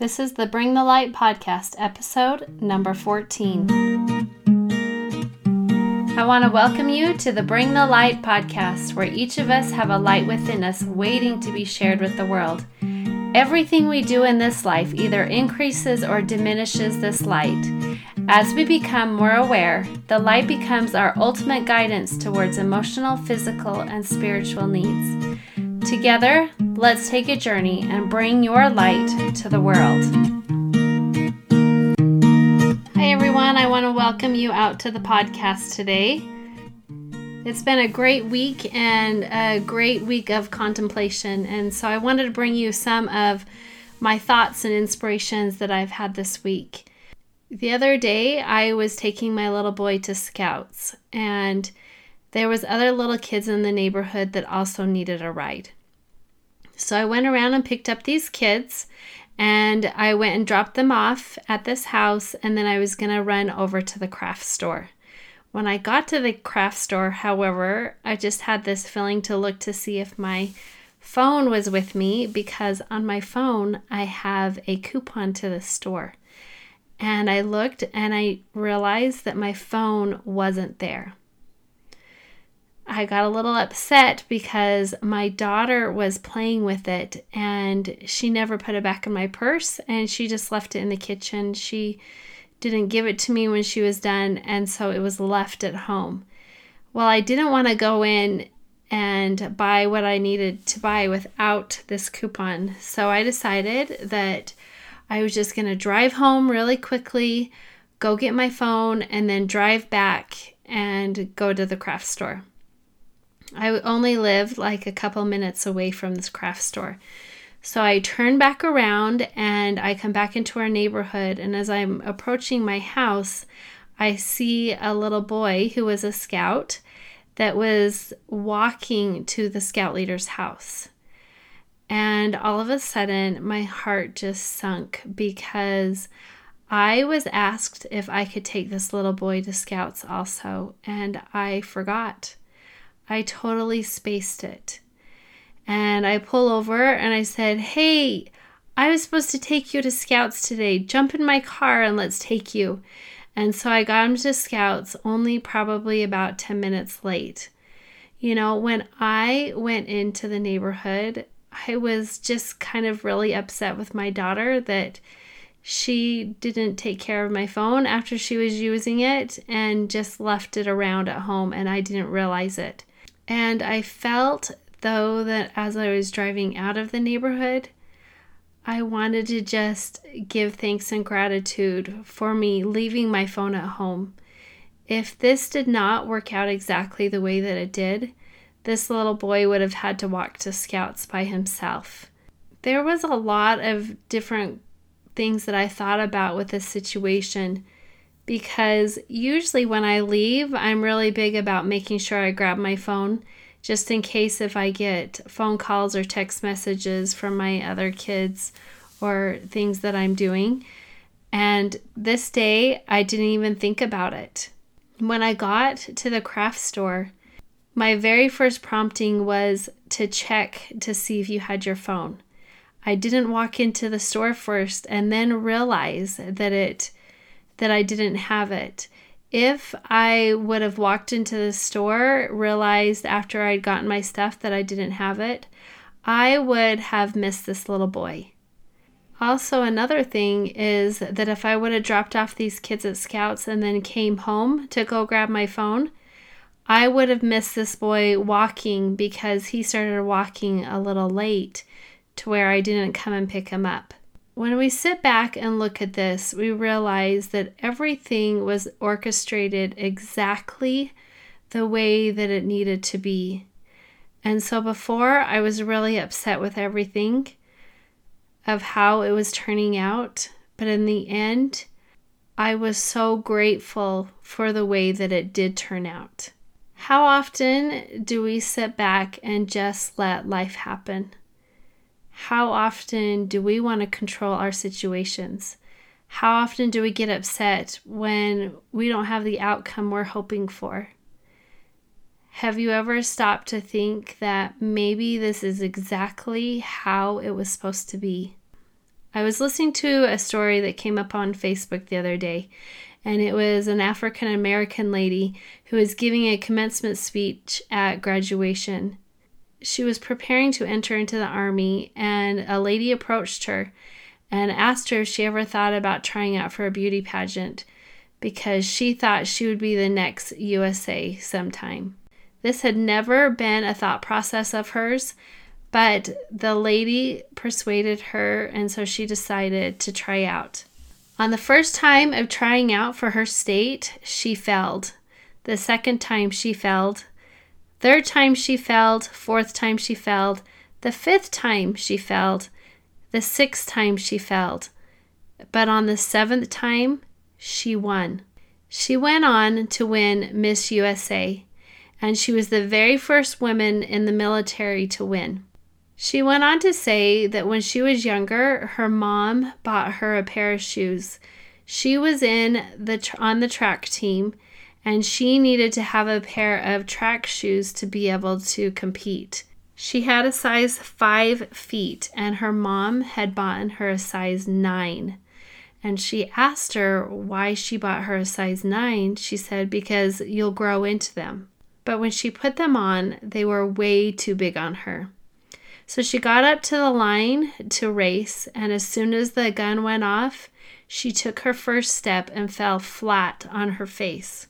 This is the Bring the Light podcast, episode number 14. I want to welcome you to the Bring the Light podcast, where each of us have a light within us waiting to be shared with the world. Everything we do in this life either increases or diminishes this light. As we become more aware, the light becomes our ultimate guidance towards emotional, physical, and spiritual needs. Together, let's take a journey and bring your light to the world. Hi, everyone. I want to welcome you out to the podcast today. It's been a great week and a great week of contemplation. And so I wanted to bring you some of my thoughts and inspirations that I've had this week. The other day, I was taking my little boy to scouts, and there was other little kids in the neighborhood that also needed a ride. So I went around and picked up these kids and I went and dropped them off at this house and then I was going to run over to the craft store. When I got to the craft store, however, I just had this feeling to look to see if my phone was with me because on my phone I have a coupon to the store. And I looked and I realized that my phone wasn't there. I got a little upset because my daughter was playing with it and she never put it back in my purse and she just left it in the kitchen. She didn't give it to me when she was done, and so it was left at home. Well, I didn't want to go in and buy what I needed to buy without this coupon, so I decided that I was just going to drive home really quickly, go get my phone, and then drive back and go to the craft store. I only lived like a couple minutes away from this craft store. So I turn back around and I come back into our neighborhood. And as I'm approaching my house, I see a little boy who was a scout that was walking to the scout leader's house. And all of a sudden, my heart just sunk because I was asked if I could take this little boy to scouts also, and I forgot. I totally spaced it. And I pull over and I said, Hey, I was supposed to take you to Scouts today. Jump in my car and let's take you. And so I got him to Scouts only probably about 10 minutes late. You know, when I went into the neighborhood, I was just kind of really upset with my daughter that she didn't take care of my phone after she was using it and just left it around at home and I didn't realize it. And I felt, though, that as I was driving out of the neighborhood, I wanted to just give thanks and gratitude for me leaving my phone at home. If this did not work out exactly the way that it did, this little boy would have had to walk to scouts by himself. There was a lot of different things that I thought about with this situation because usually when I leave, I'm really big about making sure I grab my phone just in case if I get phone calls or text messages from my other kids or things that I'm doing. And this day, I didn't even think about it. When I got to the craft store, my very first prompting was to check to see if you had your phone. I didn't walk into the store first and then realize that it that I didn't have it. If I would have walked into the store, realized after I'd gotten my stuff that I didn't have it, I would have missed this little boy. Also, another thing is that if I would have dropped off these kids at Scouts and then came home to go grab my phone, I would have missed this boy walking because he started walking a little late to where I didn't come and pick him up. When we sit back and look at this, we realize that everything was orchestrated exactly the way that it needed to be. And so before, I was really upset with everything of how it was turning out. But in the end, I was so grateful for the way that it did turn out. How often do we sit back and just let life happen? How often do we want to control our situations? How often do we get upset when we don't have the outcome we're hoping for? Have you ever stopped to think that maybe this is exactly how it was supposed to be? I was listening to a story that came up on Facebook the other day, and it was an African American lady who was giving a commencement speech at graduation. She was preparing to enter into the army, and a lady approached her and asked her if she ever thought about trying out for a beauty pageant because she thought she would be the next USA sometime. This had never been a thought process of hers, but the lady persuaded her, and so she decided to try out. On the first time of trying out for her state, she failed. The second time, she failed. Third time, she failed. Fourth time, she failed. The fifth time, she failed. The sixth time, she failed. But on the seventh time, she won. She went on to win Miss USA, and she was the very first woman in the military to win. She went on to say that when she was younger, her mom bought her a pair of shoes. She was in the on the track team and she needed to have a pair of track shoes to be able to compete. She had a size 5 feet and her mom had bought her a size 9. And she asked her why she bought her a size 9. She said because you'll grow into them. But when she put them on, they were way too big on her. So she got up to the line to race, and as soon as the gun went off, she took her first step and fell flat on her face.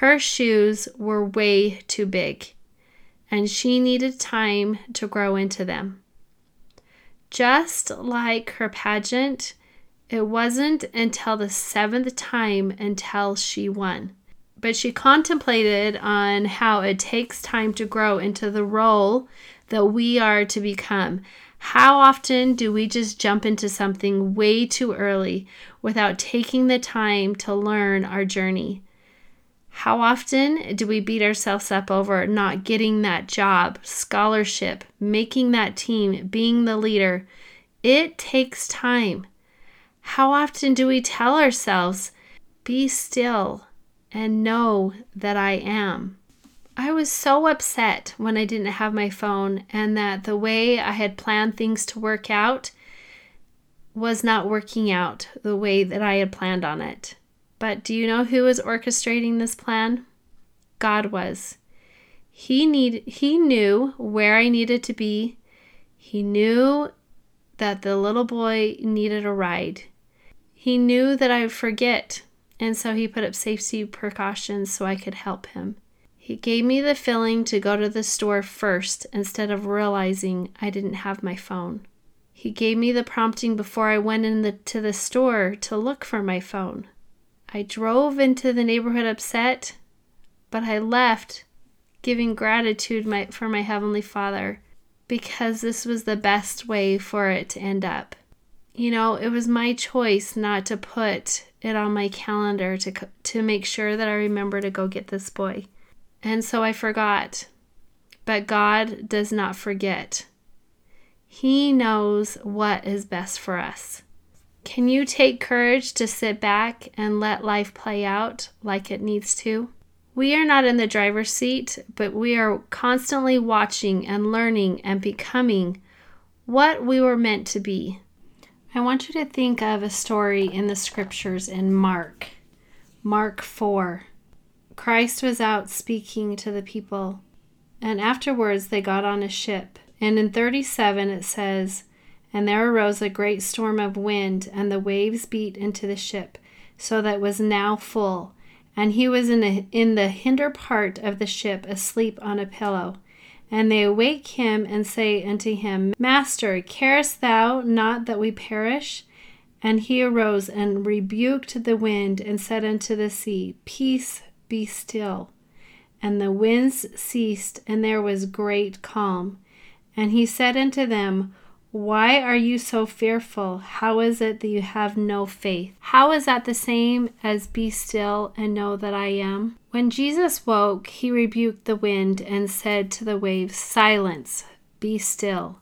Her shoes were way too big, and she needed time to grow into them. Just like her pageant, it wasn't until the seventh time until she won. But she contemplated on how it takes time to grow into the role that we are to become. How often do we just jump into something way too early without taking the time to learn our journey? How often do we beat ourselves up over not getting that job, scholarship, making that team, being the leader? It takes time. How often do we tell ourselves, be still and know that I am? I was so upset when I didn't have my phone and that the way I had planned things to work out was not working out the way that I had planned on it. But do you know who was orchestrating this plan? God was. He need he knew where I needed to be. He knew that the little boy needed a ride. He knew that I would forget, and so he put up safety precautions so I could help him. He gave me the feeling to go to the store first instead of realizing I didn't have my phone. He gave me the prompting before I went into the, the store to look for my phone. I drove into the neighborhood upset, but I left giving gratitude my, for my Heavenly Father because this was the best way for it to end up. You know, it was my choice not to put it on my calendar to, to make sure that I remember to go get this boy. And so I forgot. But God does not forget. He knows what is best for us. Can you take courage to sit back and let life play out like it needs to? We are not in the driver's seat, but we are constantly watching and learning and becoming what we were meant to be. I want you to think of a story in the scriptures in Mark, Mark 4. Christ was out speaking to the people, and afterwards they got on a ship. And in 37 it says, And there arose a great storm of wind, and the waves beat into the ship, so that it was now full. And he was in, in the hinder part of the ship, asleep on a pillow. And they awake him and say unto him, Master, carest thou not that we perish? And he arose and rebuked the wind and said unto the sea, Peace, be still. And the winds ceased, and there was great calm. And he said unto them, Why are you so fearful? How is it that you have no faith? How is that the same as be still and know that I am? When Jesus woke, he rebuked the wind and said to the waves, Silence, be still.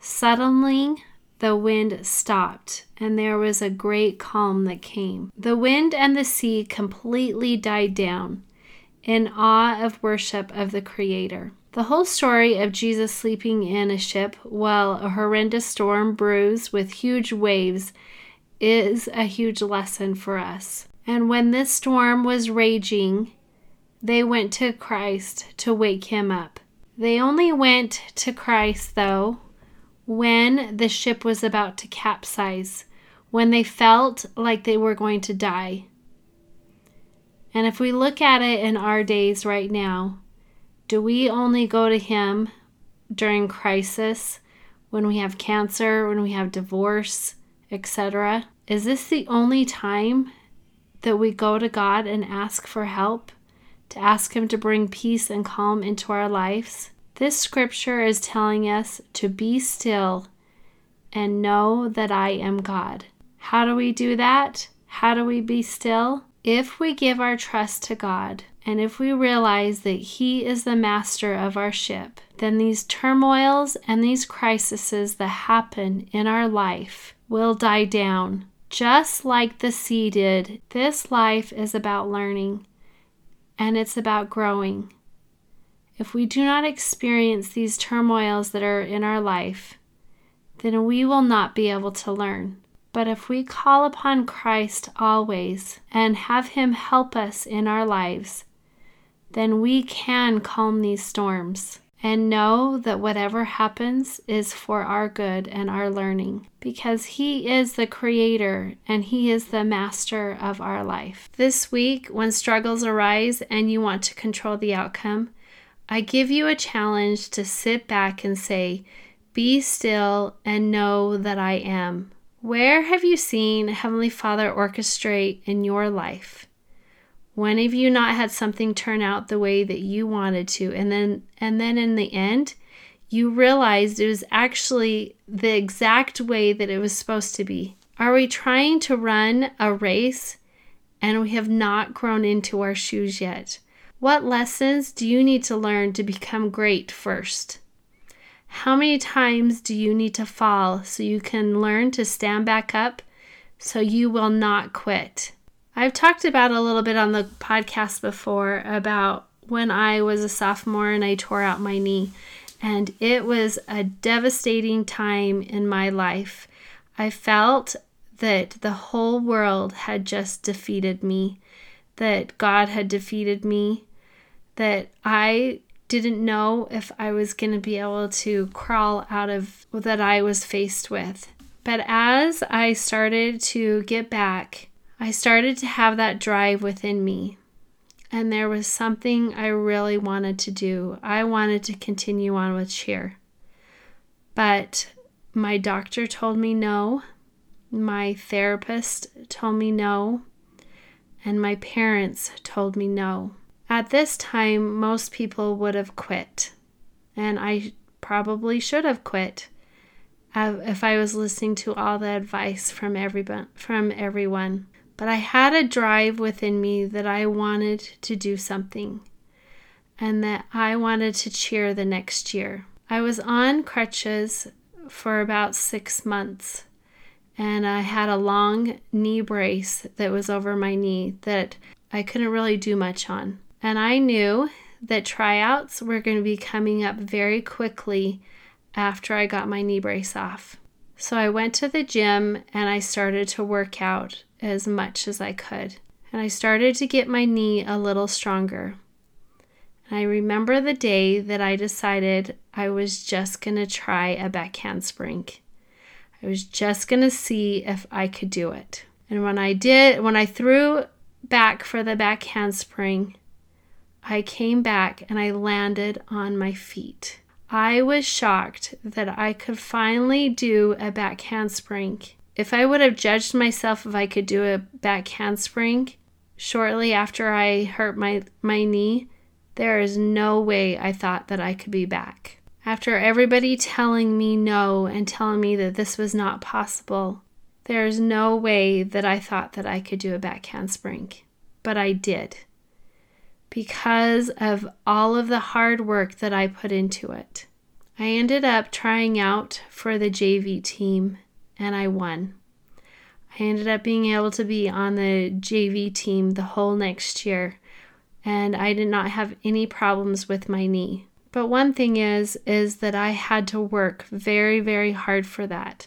Suddenly the wind stopped, and there was a great calm that came. The wind and the sea completely died down in awe of worship of the Creator. The whole story of Jesus sleeping in a ship while a horrendous storm brews with huge waves is a huge lesson for us. And when this storm was raging, they went to Christ to wake him up. They only went to Christ, though, when the ship was about to capsize, when they felt like they were going to die. And if we look at it in our days right now, do we only go to Him during crisis, when we have cancer, when we have divorce, etc.? Is this the only time that we go to God and ask for help, to ask Him to bring peace and calm into our lives? This scripture is telling us to be still and know that I am God. How do we do that? How do we be still? If we give our trust to God and if we realize that He is the master of our ship, then these turmoils and these crises that happen in our life will die down. Just like the sea did, this life is about learning and it's about growing. If we do not experience these turmoils that are in our life, then we will not be able to learn. But if we call upon Christ always and have Him help us in our lives, then we can calm these storms and know that whatever happens is for our good and our learning because He is the Creator and He is the Master of our life. This week, when struggles arise and you want to control the outcome, I give you a challenge to sit back and say, Be still and know that I am. Where have you seen Heavenly Father orchestrate in your life? When have you not had something turn out the way that you wanted to and then and then in the end you realized it was actually the exact way that it was supposed to be? Are we trying to run a race and we have not grown into our shoes yet? What lessons do you need to learn to become great first? How many times do you need to fall so you can learn to stand back up so you will not quit? I've talked about a little bit on the podcast before about when I was a sophomore and I tore out my knee, and it was a devastating time in my life. I felt that the whole world had just defeated me, that God had defeated me, that I didn't know if I was going to be able to crawl out of that I was faced with. But as I started to get back, I started to have that drive within me. And there was something I really wanted to do. I wanted to continue on with cheer. But my doctor told me no. My therapist told me no. And my parents told me no. At this time, most people would have quit, and I probably should have quit if I was listening to all the advice from everyone. From everyone. But I had a drive within me that I wanted to do something and that I wanted to cheer the next year. I was on crutches for about six months and I had a long knee brace that was over my knee that I couldn't really do much on. And I knew that tryouts were going to be coming up very quickly after I got my knee brace off. So I went to the gym and I started to work out as much as I could. And I started to get my knee a little stronger. And I remember the day that I decided I was just going to try a back handspring. I was just going to see if I could do it. And when I did, when I threw back for the back handspring, I came back and I landed on my feet. I was shocked that I could finally do a back handspring. If I would have judged myself if I could do a back handspring shortly after I hurt my, my knee, there is no way I thought that I could be back. After everybody telling me no and telling me that this was not possible, there is no way that I thought that I could do a back handspring. But I did because of all of the hard work that I put into it. I ended up trying out for the JV team and I won. I ended up being able to be on the JV team the whole next year, and I did not have any problems with my knee. But one thing is is that I had to work very very hard for that.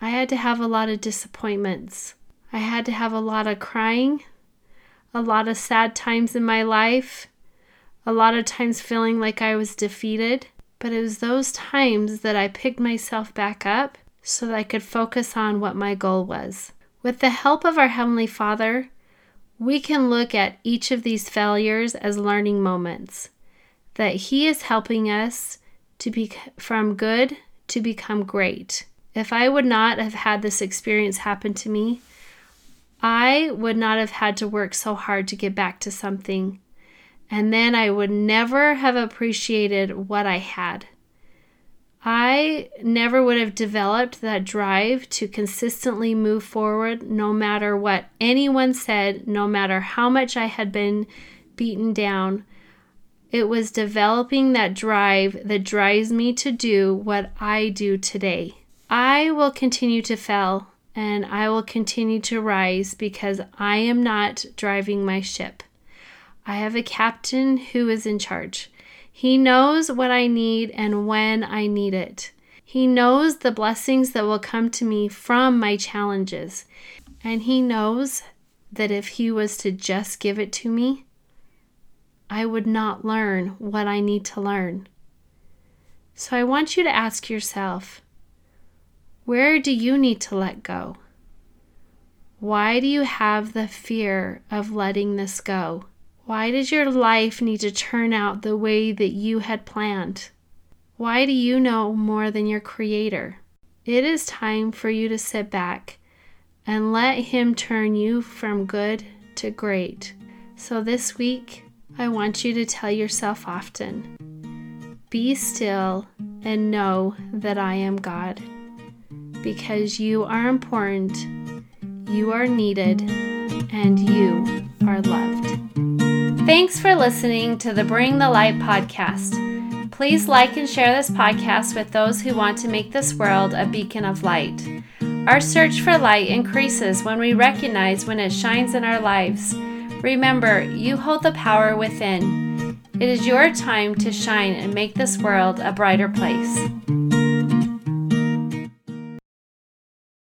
I had to have a lot of disappointments. I had to have a lot of crying, a lot of sad times in my life, a lot of times feeling like I was defeated. But it was those times that I picked myself back up so that I could focus on what my goal was. With the help of our Heavenly Father, we can look at each of these failures as learning moments, that He is helping us to be from good to become great. If I would not have had this experience happen to me, I would not have had to work so hard to get back to something. And then I would never have appreciated what I had. I never would have developed that drive to consistently move forward no matter what anyone said, no matter how much I had been beaten down. It was developing that drive that drives me to do what I do today. I will continue to fail and I will continue to rise because I am not driving my ship. I have a captain who is in charge. He knows what I need and when I need it. He knows the blessings that will come to me from my challenges. And He knows that if He was to just give it to me, I would not learn what I need to learn. So I want you to ask yourself where do you need to let go? Why do you have the fear of letting this go? Why does your life need to turn out the way that you had planned? Why do you know more than your Creator? It is time for you to sit back and let Him turn you from good to great. So this week, I want you to tell yourself often Be still and know that I am God because you are important, you are needed, and you are loved. Thanks for listening to the Bring the Light podcast. Please like and share this podcast with those who want to make this world a beacon of light. Our search for light increases when we recognize when it shines in our lives. Remember, you hold the power within. It is your time to shine and make this world a brighter place.